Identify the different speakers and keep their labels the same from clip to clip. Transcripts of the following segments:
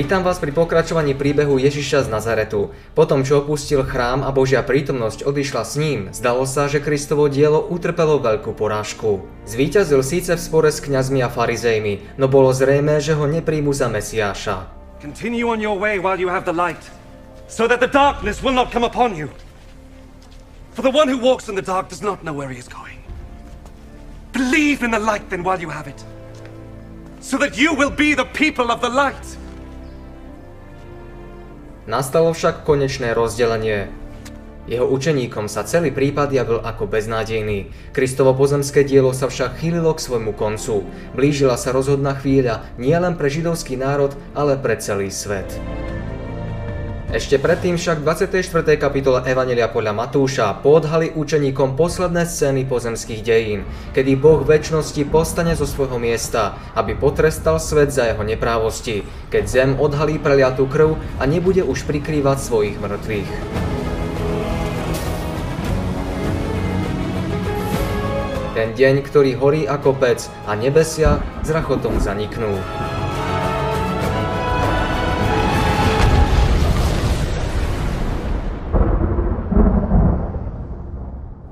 Speaker 1: Vítam vás pri pokračovaní príbehu Ježiša z Nazaretu. Potom, čo opustil chrám a Božia prítomnosť odišla s ním, zdalo sa, že Kristovo dielo utrpelo veľkú porážku. Zvíťazil síce v spore s kňazmi a farizejmi, no bolo zrejmé, že ho nepríjmu za Mesiáša.
Speaker 2: Believe in the light then while you have it, so that you will be the people of the light.
Speaker 1: Nastalo však konečné rozdelenie. Jeho učeníkom sa celý prípad javil ako beznádejný. Kristovo pozemské dielo sa však chýlilo k svojmu koncu. Blížila sa rozhodná chvíľa nielen pre židovský národ, ale pre celý svet. Ešte predtým však v 24. kapitole Evanelia podľa Matúša podhali učeníkom posledné scény pozemských dejín, kedy Boh väčšnosti postane zo svojho miesta, aby potrestal svet za jeho neprávosti, keď zem odhalí preliatú krv a nebude už prikrývať svojich mŕtvych. Ten deň, ktorý horí ako pec a nebesia s rachotom zaniknú.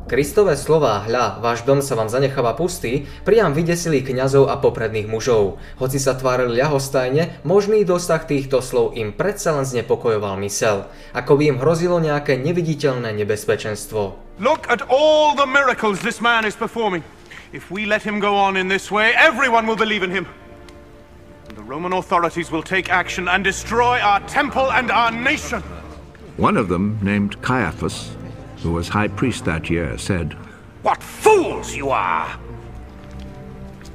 Speaker 1: Kristové slová hľa, váš dom sa vám zanecháva pustý, priam vydesili kňazov a popredných mužov. Hoci sa tvárili ľahostajne, možný dosah týchto slov im predsa len znepokojoval mysel, ako by im hrozilo nejaké neviditeľné nebezpečenstvo.
Speaker 3: Look at all the miracles this man is performing. If we let him go on in this way, everyone will believe in him. And the Roman authorities will take action and destroy our temple and our nation.
Speaker 4: One of them, named Caiaphas, who was high priest that year, said,
Speaker 5: What fools you are!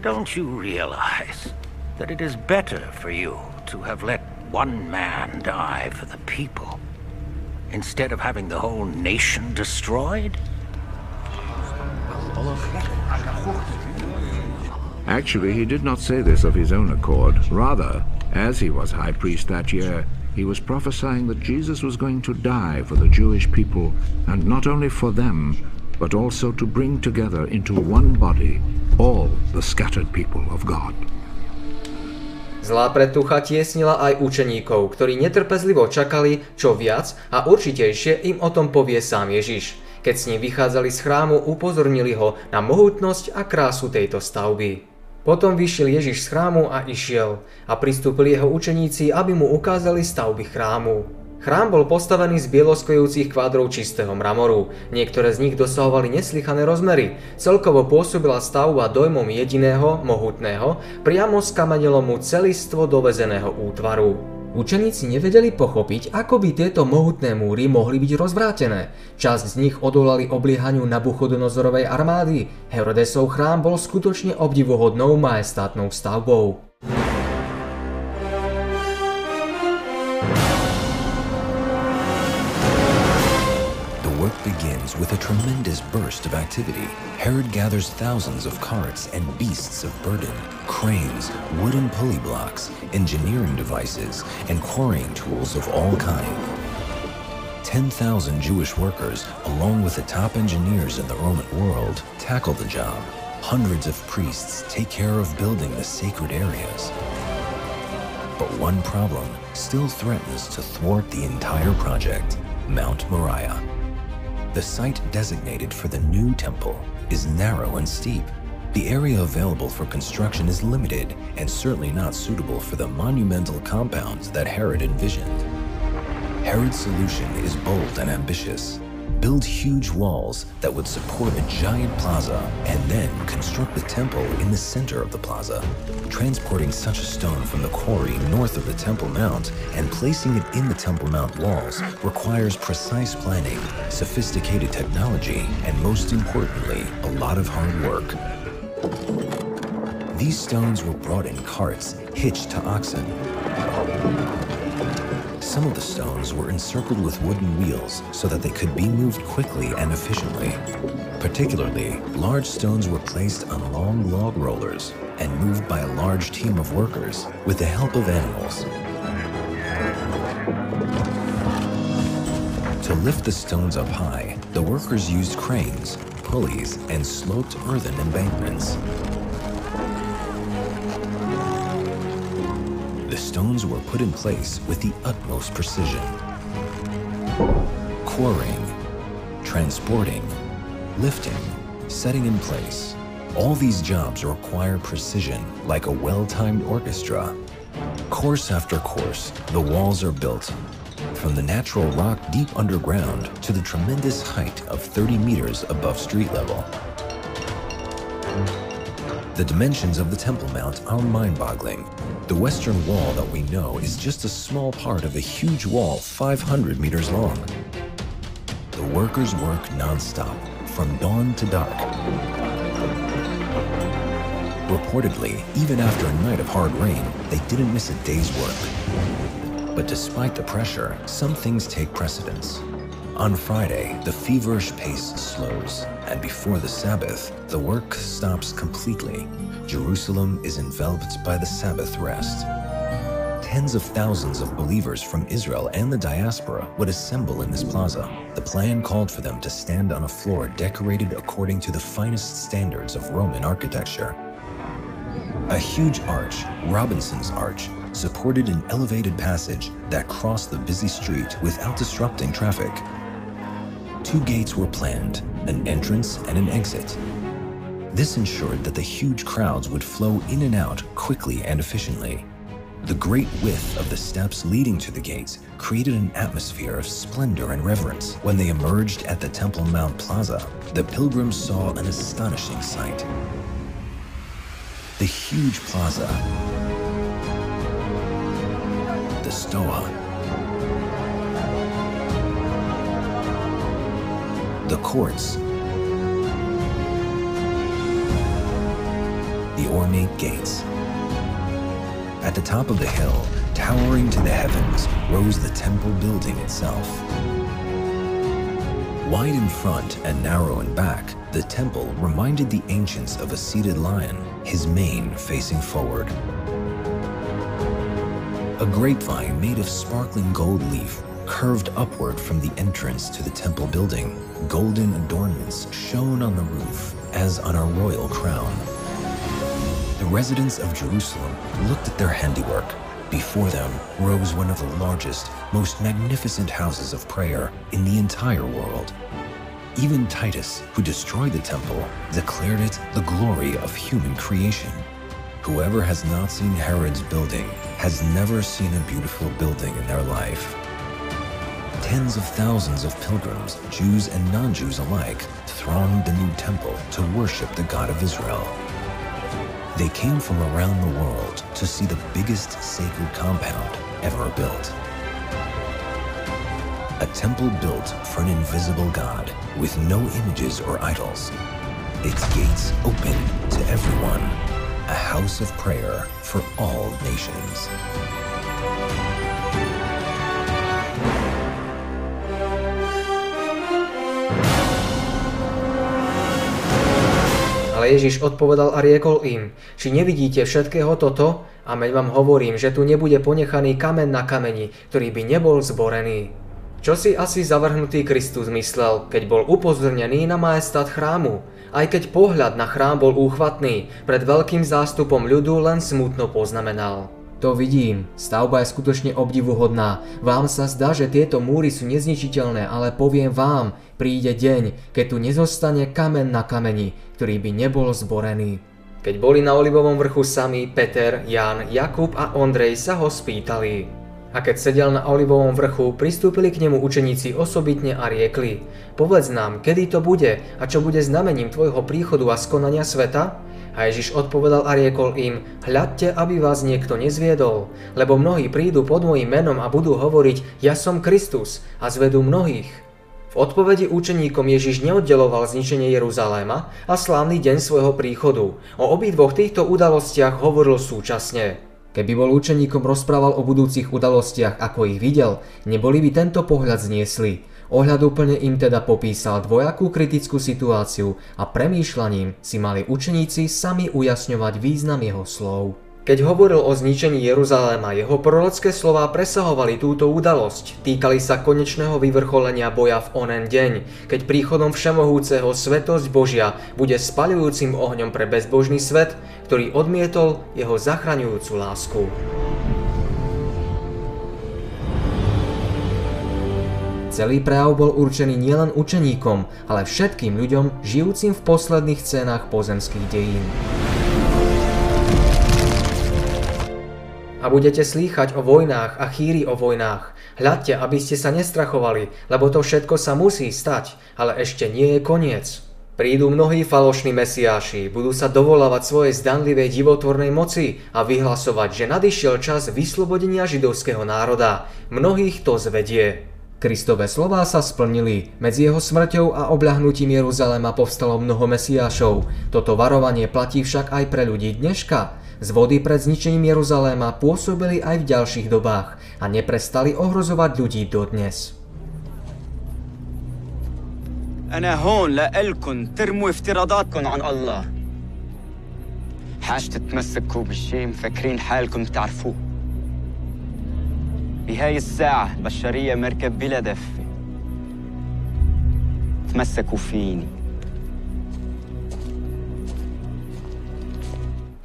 Speaker 5: Don't you realize that it is better for you to have let one man die for the people instead of having the whole nation destroyed?
Speaker 4: Actually, he did not say this of his own accord. Rather, as he was high priest that year, he was prophesying that Jesus was going to die for the Jewish people, and not only for them, but also to bring together into one body all the scattered people of God.
Speaker 1: Zlá pretucha tiesnila aj učeníkov, ktorí netrpezlivo čakali, čo viac a určitejšie im o tom povie sám Ježiš. Keď s ním vychádzali z chrámu, upozornili ho na mohutnosť a krásu tejto stavby. Potom vyšiel Ježiš z chrámu a išiel a pristúpili jeho učeníci, aby mu ukázali stavby chrámu. Chrám bol postavený z bieloskojúcich kvádrov čistého mramoru. Niektoré z nich dosahovali neslychané rozmery. Celkovo pôsobila stavba dojmom jediného, mohutného, priamo skamenelomu celistvo dovezeného útvaru. Učeníci nevedeli pochopiť, ako by tieto mohutné múry mohli byť rozvrátené. Časť z nich odolali obliehaniu Nabuchodonozorovej armády. Herodesov chrám bol skutočne obdivuhodnou majestátnou stavbou.
Speaker 6: With a tremendous burst of activity. Herod gathers thousands of carts and beasts of burden, cranes, wooden pulley blocks, engineering devices, and quarrying tools of all kinds. 10,000 Jewish workers, along with the top engineers in the Roman world, tackle the job. Hundreds of priests take care of building the sacred areas. But one problem still threatens to thwart the entire project Mount Moriah. The site designated for the new temple is narrow and steep. The area available for construction is limited and certainly not suitable for the monumental compounds that Herod envisioned. Herod's solution is bold and ambitious build huge walls that would support a giant plaza and then construct the temple in the center of the plaza. Transporting such a stone from the quarry north of the Temple Mount and placing it in the Temple Mount walls requires precise planning, sophisticated technology, and most importantly, a lot of hard work. These stones were brought in carts hitched to oxen. Some of the stones were encircled with wooden wheels so that they could be moved quickly and efficiently. Particularly, large stones were placed on long log rollers and moved by a large team of workers with the help of animals. To lift the stones up high, the workers used cranes, pulleys, and sloped earthen embankments. Stones were put in place with the utmost precision. Quarrying, transporting, lifting, setting in place. All these jobs require precision like a well-timed orchestra. Course after course, the walls are built. From the natural rock deep underground to the tremendous height of 30 meters above street level. The dimensions of the Temple Mount are mind-boggling. The western wall that we know is just a small part of a huge wall 500 meters long. The workers work non-stop, from dawn to dark. Reportedly, even after a night of hard rain, they didn't miss a day's work. But despite the pressure, some things take precedence. On Friday, the feverish pace slows, and before the Sabbath, the work stops completely. Jerusalem is enveloped by the Sabbath rest. Tens of thousands of believers from Israel and the diaspora would assemble in this plaza. The plan called for them to stand on a floor decorated according to the finest standards of Roman architecture. A huge arch, Robinson's Arch, supported an elevated passage that crossed the busy street without disrupting traffic. Two gates were planned, an entrance and an exit. This ensured that the huge crowds would flow in and out quickly and efficiently. The great width of the steps leading to the gates created an atmosphere of splendor and reverence. When they emerged at the Temple Mount Plaza, the pilgrims saw an astonishing sight. The huge plaza, the Stoa, the courts, the ornate gates. At the top of the hill, towering to the heavens, rose the temple building itself. Wide in front and narrow in back, the temple reminded the ancients of a seated lion, his mane facing forward. A grapevine made of sparkling gold leaf curved upward from the entrance to the temple building. Golden adornments shone on the roof as on a royal crown. Residents of Jerusalem looked at their handiwork. Before them rose one of the largest, most magnificent houses of prayer in the entire world. Even Titus, who destroyed the temple, declared it the glory of human creation. Whoever has not seen Herod's building has never seen a beautiful building in their life. Tens of thousands of pilgrims, Jews and non-Jews alike, thronged the new temple to worship the God of Israel. They came from around the world to see the biggest sacred compound ever built. A temple built for an invisible God with no images or idols. Its gates open to everyone. A house of prayer for all nations.
Speaker 1: Ale Ježiš odpovedal a riekol im, či nevidíte všetkého toto? Ameň vám hovorím, že tu nebude ponechaný kamen na kameni, ktorý by nebol zborený. Čo si asi zavrhnutý Kristus myslel, keď bol upozornený na majestát chrámu? Aj keď pohľad na chrám bol úchvatný, pred veľkým zástupom ľudu len smutno poznamenal. To vidím, stavba je skutočne obdivuhodná. Vám sa zdá, že tieto múry sú nezničiteľné, ale poviem vám, príde deň, keď tu nezostane kamen na kameni, ktorý by nebol zborený. Keď boli na Olivovom vrchu sami, Peter, Jan, Jakub a Ondrej sa ho spýtali. A keď sedel na Olivovom vrchu, pristúpili k nemu učeníci osobitne a riekli, povedz nám, kedy to bude a čo bude znamením tvojho príchodu a skonania sveta? A Ježiš odpovedal a riekol im, hľadte, aby vás niekto nezviedol, lebo mnohí prídu pod môjim menom a budú hovoriť, ja som Kristus a zvedú mnohých. V odpovedi učeníkom Ježiš neoddeloval zničenie Jeruzaléma a slávny deň svojho príchodu. O obidvoch týchto udalostiach hovoril súčasne. Keby bol učeníkom rozprával o budúcich udalostiach, ako ich videl, neboli by tento pohľad zniesli. Ohľadúplne im teda popísal dvojakú kritickú situáciu a premýšľaním si mali učeníci sami ujasňovať význam jeho slov. Keď hovoril o zničení Jeruzaléma, jeho prorocké slová presahovali túto udalosť. Týkali sa konečného vyvrcholenia boja v onen deň, keď príchodom všemohúceho svetosť Božia bude spaľujúcim ohňom pre bezbožný svet, ktorý odmietol jeho zachraňujúcu lásku. Celý prejav bol určený nielen učeníkom, ale všetkým ľuďom žijúcim v posledných scénách pozemských dejín. A budete slýchať o vojnách a chýri o vojnách. Hľadte, aby ste sa nestrachovali, lebo to všetko sa musí stať, ale ešte nie je koniec. Prídu mnohí falošní mesiáši, budú sa dovolávať svojej zdanlivej divotvornej moci a vyhlasovať, že nadišiel čas vyslobodenia židovského národa. Mnohých to zvedie. Kristové slová sa splnili. Medzi jeho smrťou a obľahnutím Jeruzalema povstalo mnoho mesiášov. Toto varovanie platí však aj pre ľudí dneška. Z vody pred zničením Jeruzaléma pôsobili aj v ďalších dobách a neprestali ohrozovať ľudí dodnes.
Speaker 7: أنا هون لإلكن ترموا افتراضاتكم عن الله حاج تتمسكوا بالشيء مفكرين حالكم بتعرفوه بهاي الساعة البشرية مركب بلا دفة تمسكوا فيني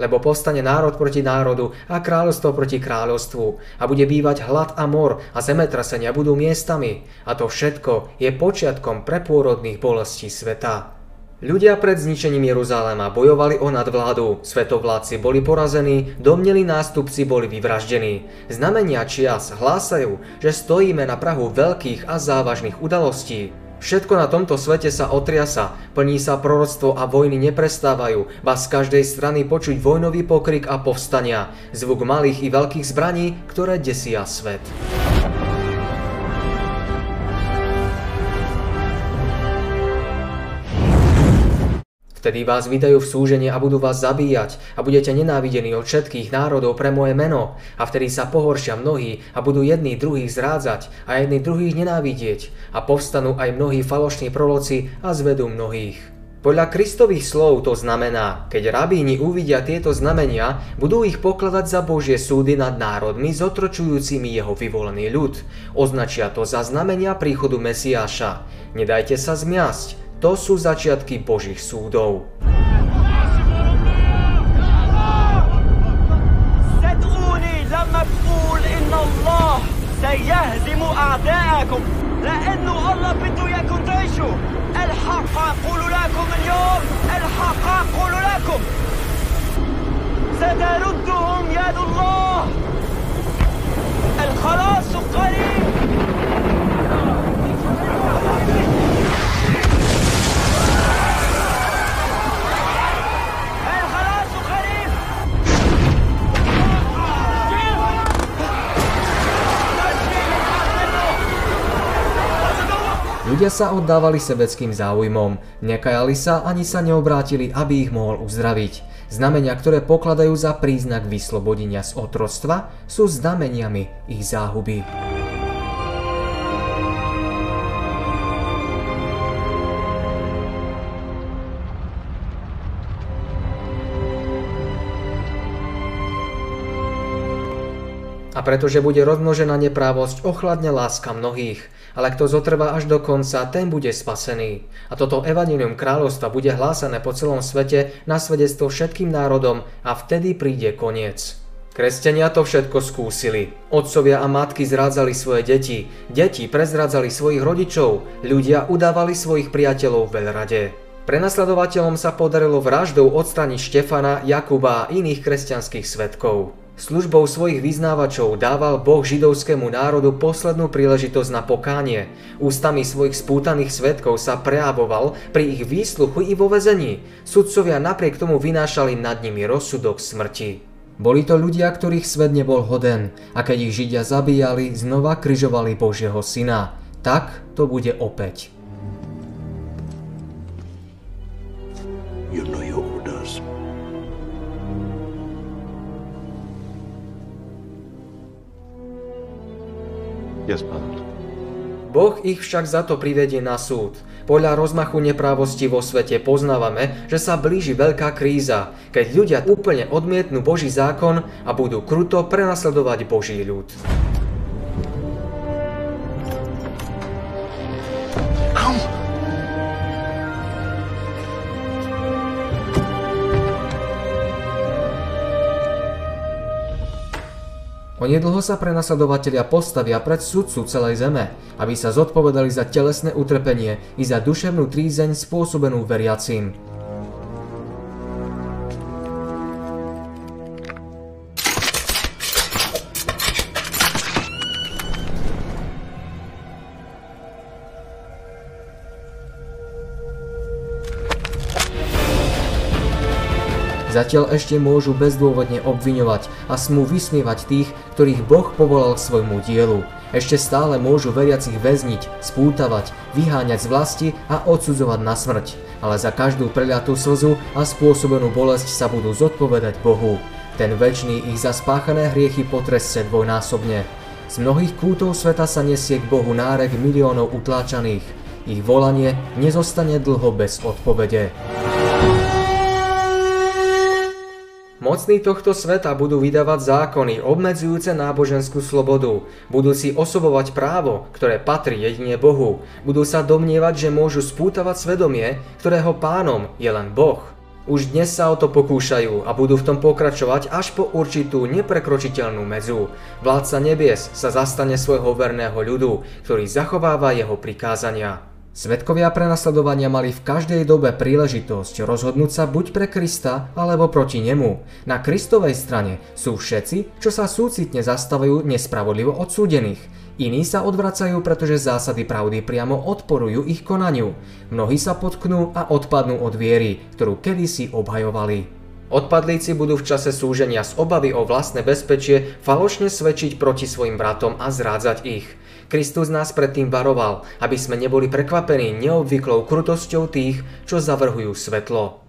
Speaker 1: lebo povstane národ proti národu a kráľovstvo proti kráľovstvu a bude bývať hlad a mor a zemetrasenia budú miestami a to všetko je počiatkom prepôrodných bolestí sveta. Ľudia pred zničením Jeruzalema bojovali o nadvládu, svetovládci boli porazení, domneli nástupci boli vyvraždení. Znamenia čias hlásajú, že stojíme na prahu veľkých a závažných udalostí. Všetko na tomto svete sa otriasa, plní sa proroctvo a vojny neprestávajú, ba z každej strany počuť vojnový pokrik a povstania, zvuk malých i veľkých zbraní, ktoré desia svet. Vtedy vás vydajú v súženie a budú vás zabíjať a budete nenávidení od všetkých národov pre moje meno. A vtedy sa pohoršia mnohí a budú jedni druhých zrádzať a jedni druhých nenávidieť. A povstanú aj mnohí falošní proroci a zvedú mnohých. Podľa Kristových slov to znamená, keď rabíni uvidia tieto znamenia, budú ich pokladať za Božie súdy nad národmi zotročujúcimi jeho vyvolený ľud. Označia to za znamenia príchodu Mesiáša. Nedajte sa zmiasť, to sú začiatky Božích súdov. سيهزم لأنه الله بده إياكم تعيشوا الحق أقول لكم اليوم الحق أقول لكم ستردهم يد الله الخلاص قريب Ľudia sa oddávali sebeckým záujmom, nekajali sa ani sa neobrátili, aby ich mohol uzdraviť. Znamenia, ktoré pokladajú za príznak vyslobodenia z otrostva, sú znameniami ich záhuby. A pretože bude rozmnožená neprávosť, ochladne láska mnohých. Ale kto zotrvá až do konca, ten bude spasený. A toto evanilium kráľovstva bude hlásané po celom svete na svedectvo všetkým národom a vtedy príde koniec. Kresťania to všetko skúsili. Otcovia a matky zrádzali svoje deti, deti prezrádzali svojich rodičov, ľudia udávali svojich priateľov v veľrade. Prenasledovateľom sa podarilo vraždou odstraniť Štefana, Jakuba a iných kresťanských svetkov. Službou svojich vyznávačov dával Boh židovskému národu poslednú príležitosť na pokánie. Ústami svojich spútaných svetkov sa prejavoval pri ich výsluchu i vo vezení. Sudcovia napriek tomu vynášali nad nimi rozsudok smrti. Boli to ľudia, ktorých svet nebol hoden a keď ich Židia zabíjali, znova kryžovali Božieho syna. Tak to bude opäť. You know your Yes, Boh ich však za to privedie na súd. Podľa rozmachu neprávosti vo svete poznávame, že sa blíži veľká kríza, keď ľudia úplne odmietnú Boží zákon a budú kruto prenasledovať Boží ľud. Onedlho sa prenasledovatelia postavia pred sudcu celej zeme, aby sa zodpovedali za telesné utrpenie i za duševnú trízeň spôsobenú veriacím. Zatiaľ ešte môžu bezdôvodne obviňovať a smú vysmievať tých, ktorých Boh povolal k svojmu dielu. Ešte stále môžu veriacich väzniť, spútavať, vyháňať z vlasti a odsudzovať na smrť. Ale za každú preliatú slzu a spôsobenú bolesť sa budú zodpovedať Bohu. Ten väčší ich za spáchané hriechy potrestce dvojnásobne. Z mnohých kútov sveta sa nesie k Bohu nárek miliónov utláčaných. Ich volanie nezostane dlho bez odpovede. Mocní tohto sveta budú vydávať zákony obmedzujúce náboženskú slobodu. Budú si osobovať právo, ktoré patrí jedine Bohu. Budú sa domnievať, že môžu spútavať svedomie, ktorého pánom je len Boh. Už dnes sa o to pokúšajú a budú v tom pokračovať až po určitú neprekročiteľnú medzu. Vládca nebies sa zastane svojho verného ľudu, ktorý zachováva jeho prikázania. Svetkovia prenasledovania mali v každej dobe príležitosť rozhodnúť sa buď pre Krista alebo proti nemu. Na Kristovej strane sú všetci, čo sa súcitne zastavujú nespravodlivo odsúdených. Iní sa odvracajú, pretože zásady pravdy priamo odporujú ich konaniu. Mnohí sa potknú a odpadnú od viery, ktorú kedysi obhajovali. Odpadlíci budú v čase súženia z obavy o vlastné bezpečie falošne svedčiť proti svojim bratom a zrádzať ich. Kristus nás predtým varoval, aby sme neboli prekvapení neobvyklou krutosťou tých, čo zavrhujú svetlo.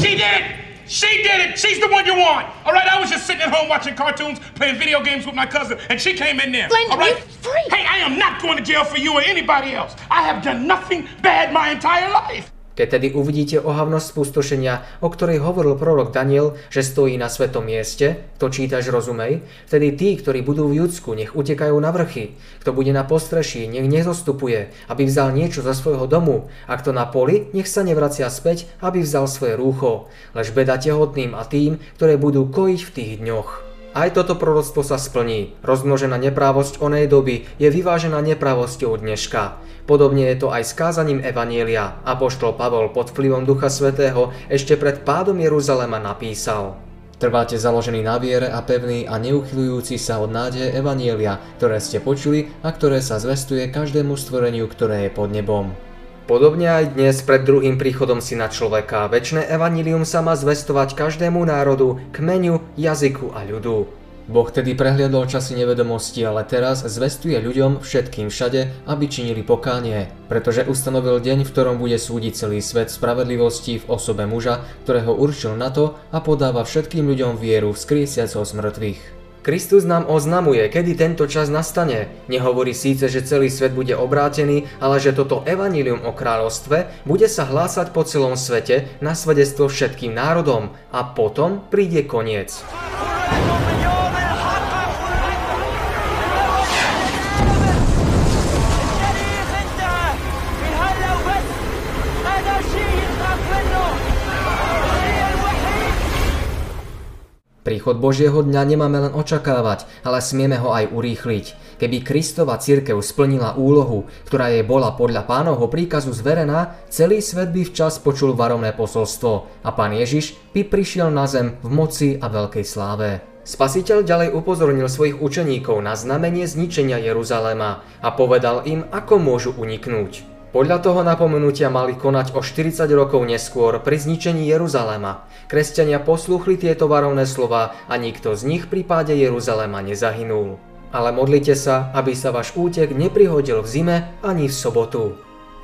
Speaker 8: She did it! She did it! She's the one you want! All right, I was just sitting at home watching cartoons, playing video games with my cousin, and she came in there.
Speaker 9: Glenn,
Speaker 8: all right?
Speaker 9: you're free.
Speaker 8: Hey, I am not going to jail for you or anybody else. I have done nothing bad my entire life.
Speaker 1: Keď tedy uvidíte ohavnosť spustošenia, o ktorej hovoril prorok Daniel, že stojí na svetom mieste, to čítaš rozumej, vtedy tí, ktorí budú v Judsku, nech utekajú na vrchy. Kto bude na postreší, nech nezostupuje, aby vzal niečo za svojho domu. A kto na poli, nech sa nevracia späť, aby vzal svoje rúcho. Lež beda tehotným a tým, ktoré budú kojiť v tých dňoch. Aj toto proroctvo sa splní. Rozmnožená neprávosť onej doby je vyvážená neprávosťou dneška. Podobne je to aj s kázaním Evanielia. Apoštol Pavol pod vplyvom Ducha Svetého ešte pred pádom Jeruzalema napísal. Trváte založený na viere a pevný a neuchylujúci sa od nádeje Evanielia, ktoré ste počuli a ktoré sa zvestuje každému stvoreniu, ktoré je pod nebom. Podobne aj dnes pred druhým príchodom syna človeka, väčšie evanílium sa má zvestovať každému národu, kmeňu, jazyku a ľudu. Boh tedy prehliadol časy nevedomosti, ale teraz zvestuje ľuďom všetkým všade, aby činili pokánie, pretože ustanovil deň, v ktorom bude súdiť celý svet spravedlivosti v osobe muža, ktorého určil na to a podáva všetkým ľuďom vieru vzkriesiac z mŕtvych. Kristus nám oznamuje, kedy tento čas nastane. Nehovorí síce, že celý svet bude obrátený, ale že toto evanílium o kráľovstve bude sa hlásať po celom svete na svedectvo všetkým národom a potom príde koniec. Príchod Božieho dňa nemáme len očakávať, ale smieme ho aj urýchliť. Keby Kristova církev splnila úlohu, ktorá jej bola podľa pánovho príkazu zverená, celý svet by včas počul varovné posolstvo a pán Ježiš by prišiel na zem v moci a veľkej sláve. Spasiteľ ďalej upozornil svojich učeníkov na znamenie zničenia Jeruzaléma a povedal im, ako môžu uniknúť. Podľa toho napomenutia mali konať o 40 rokov neskôr pri zničení Jeruzaléma. Kresťania poslúchli tieto varovné slova a nikto z nich v prípade Jeruzaléma nezahynul. Ale modlite sa, aby sa váš útek neprihodil v zime ani v sobotu.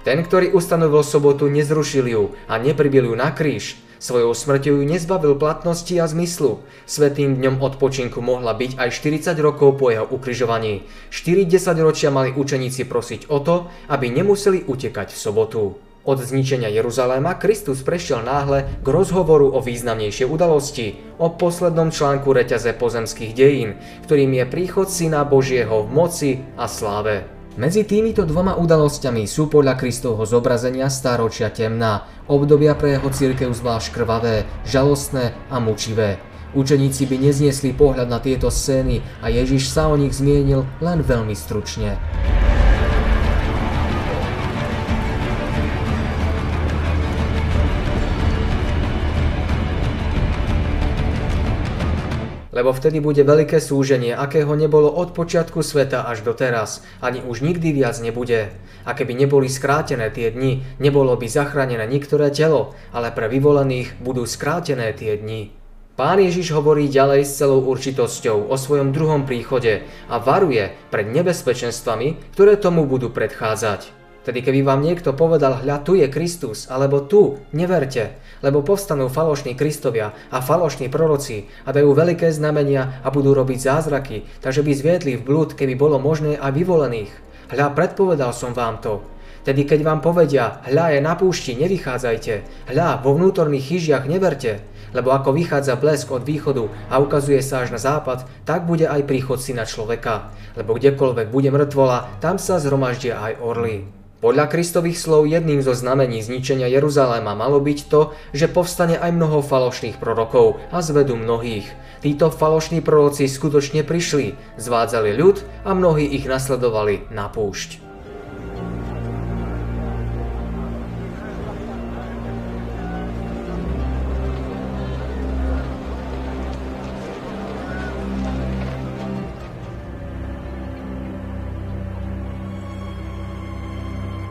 Speaker 1: Ten, ktorý ustanovil sobotu, nezrušil ju a nepribil ju na kríž, Svojou smrťou ju nezbavil platnosti a zmyslu. Svetým dňom odpočinku mohla byť aj 40 rokov po jeho ukrižovaní. 40 ročia mali učeníci prosiť o to, aby nemuseli utekať v sobotu. Od zničenia Jeruzaléma Kristus prešiel náhle k rozhovoru o významnejšej udalosti, o poslednom článku reťaze pozemských dejín, ktorým je príchod Syna Božieho v moci a sláve. Medzi týmito dvoma udalosťami sú podľa Kristovho zobrazenia stáročia temná, obdobia pre jeho církev zvlášť krvavé, žalostné a mučivé. Učeníci by nezniesli pohľad na tieto scény a Ježiš sa o nich zmienil len veľmi stručne. Lebo vtedy bude veľké súženie, akého nebolo od počiatku sveta až do teraz, ani už nikdy viac nebude. A keby neboli skrátené tie dni, nebolo by zachránené niektoré telo, ale pre vyvolených budú skrátené tie dni. Pán Ježiš hovorí ďalej s celou určitosťou o svojom druhom príchode a varuje pred nebezpečenstvami, ktoré tomu budú predchádzať. Tedy keby vám niekto povedal, hľa tu je Kristus, alebo tu, neverte, lebo povstanú falošní Kristovia a falošní proroci a dajú veľké znamenia a budú robiť zázraky, takže by zviedli v blúd, keby bolo možné aj vyvolených. Hľa, predpovedal som vám to. Tedy keď vám povedia, hľa je na púšti, nevychádzajte, hľa, vo vnútorných chyžiach neverte, lebo ako vychádza blesk od východu a ukazuje sa až na západ, tak bude aj príchod syna človeka. Lebo kdekoľvek bude mŕtvola, tam sa zhromaždia aj orly. Podľa Kristových slov jedným zo znamení zničenia Jeruzaléma malo byť to, že povstane aj mnoho falošných prorokov a zvedú mnohých. Títo falošní proroci skutočne prišli, zvádzali ľud a mnohí ich nasledovali na púšť.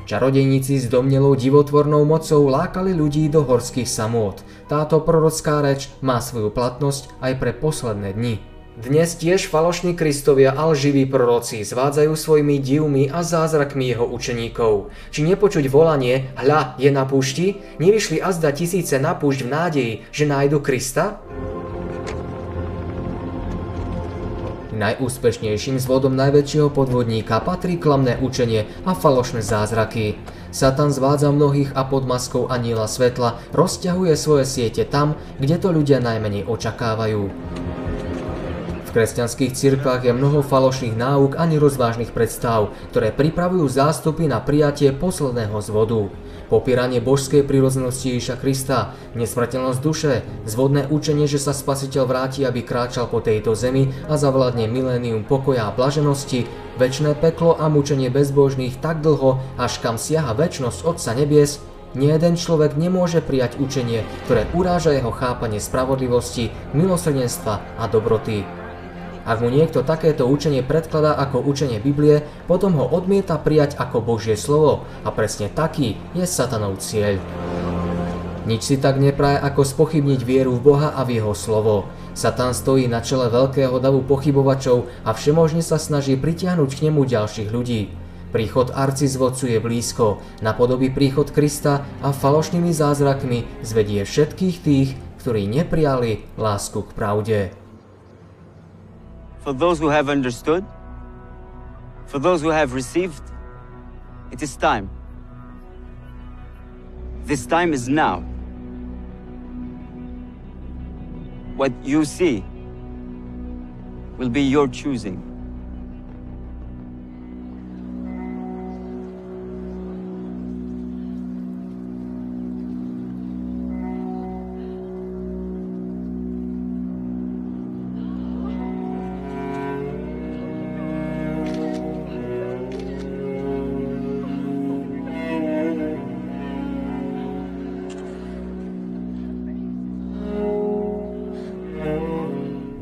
Speaker 1: Čarodejníci s domnelou divotvornou mocou lákali ľudí do horských samôt. Táto prorocká reč má svoju platnosť aj pre posledné dni. Dnes tiež falošní kristovia a lživí proroci zvádzajú svojimi divmi a zázrakmi jeho učeníkov. Či nepočuť volanie, hľa, je na púšti? Nevyšli azda tisíce na púšť v nádeji, že nájdu Krista? Najúspešnejším zvodom najväčšieho podvodníka patrí klamné učenie a falošné zázraky. Satan zvádza mnohých a pod maskou aniela svetla rozťahuje svoje siete tam, kde to ľudia najmenej očakávajú. V kresťanských cirkvách je mnoho falošných náuk ani rozvážnych predstav, ktoré pripravujú zástupy na prijatie posledného zvodu popieranie božskej prírodzenosti Ježiša Krista, nesmrteľnosť duše, zvodné učenie, že sa spasiteľ vráti, aby kráčal po tejto zemi a zavládne milénium pokoja a blaženosti, väčšné peklo a mučenie bezbožných tak dlho, až kam siaha väčnosť Otca nebies, nie jeden človek nemôže prijať učenie, ktoré uráža jeho chápanie spravodlivosti, milosrdenstva a dobroty. Ak mu niekto takéto učenie predkladá ako učenie Biblie, potom ho odmieta prijať ako Božie slovo a presne taký je satanov cieľ. Nič si tak nepraje ako spochybniť vieru v Boha a v jeho slovo. Satan stojí na čele veľkého davu pochybovačov a všemožne sa snaží pritiahnuť k nemu ďalších ľudí. Príchod arcizvodcu je blízko, napodobí príchod Krista a falošnými zázrakmi zvedie všetkých tých, ktorí neprijali lásku k pravde.
Speaker 7: For those who have understood, for those who have received, it is time. This time is now. What you see will be your choosing.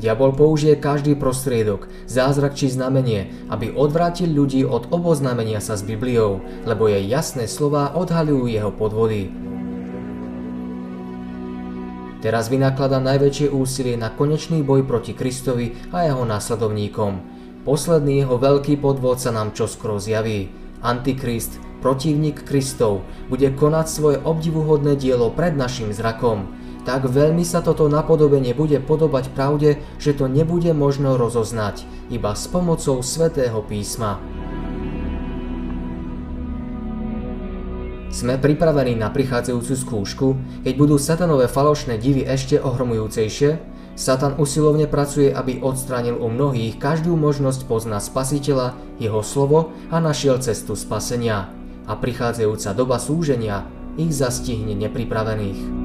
Speaker 1: Diabol použije každý prostriedok, zázrak či znamenie, aby odvrátil ľudí od oboznámenia sa s Bibliou, lebo jej jasné slová odhalujú jeho podvody. Teraz vynaklada najväčšie úsilie na konečný boj proti Kristovi a jeho následovníkom. Posledný jeho veľký podvod sa nám čoskoro zjaví. Antikrist, protivník Kristov, bude konať svoje obdivuhodné dielo pred našim zrakom tak veľmi sa toto napodobenie bude podobať pravde, že to nebude možno rozoznať, iba s pomocou svätého písma. Sme pripravení na prichádzajúcu skúšku, keď budú satanové falošné divy ešte ohromujúcejšie? Satan usilovne pracuje, aby odstránil u mnohých každú možnosť poznať spasiteľa, jeho slovo a našiel cestu spasenia. A prichádzajúca doba súženia ich zastihne nepripravených.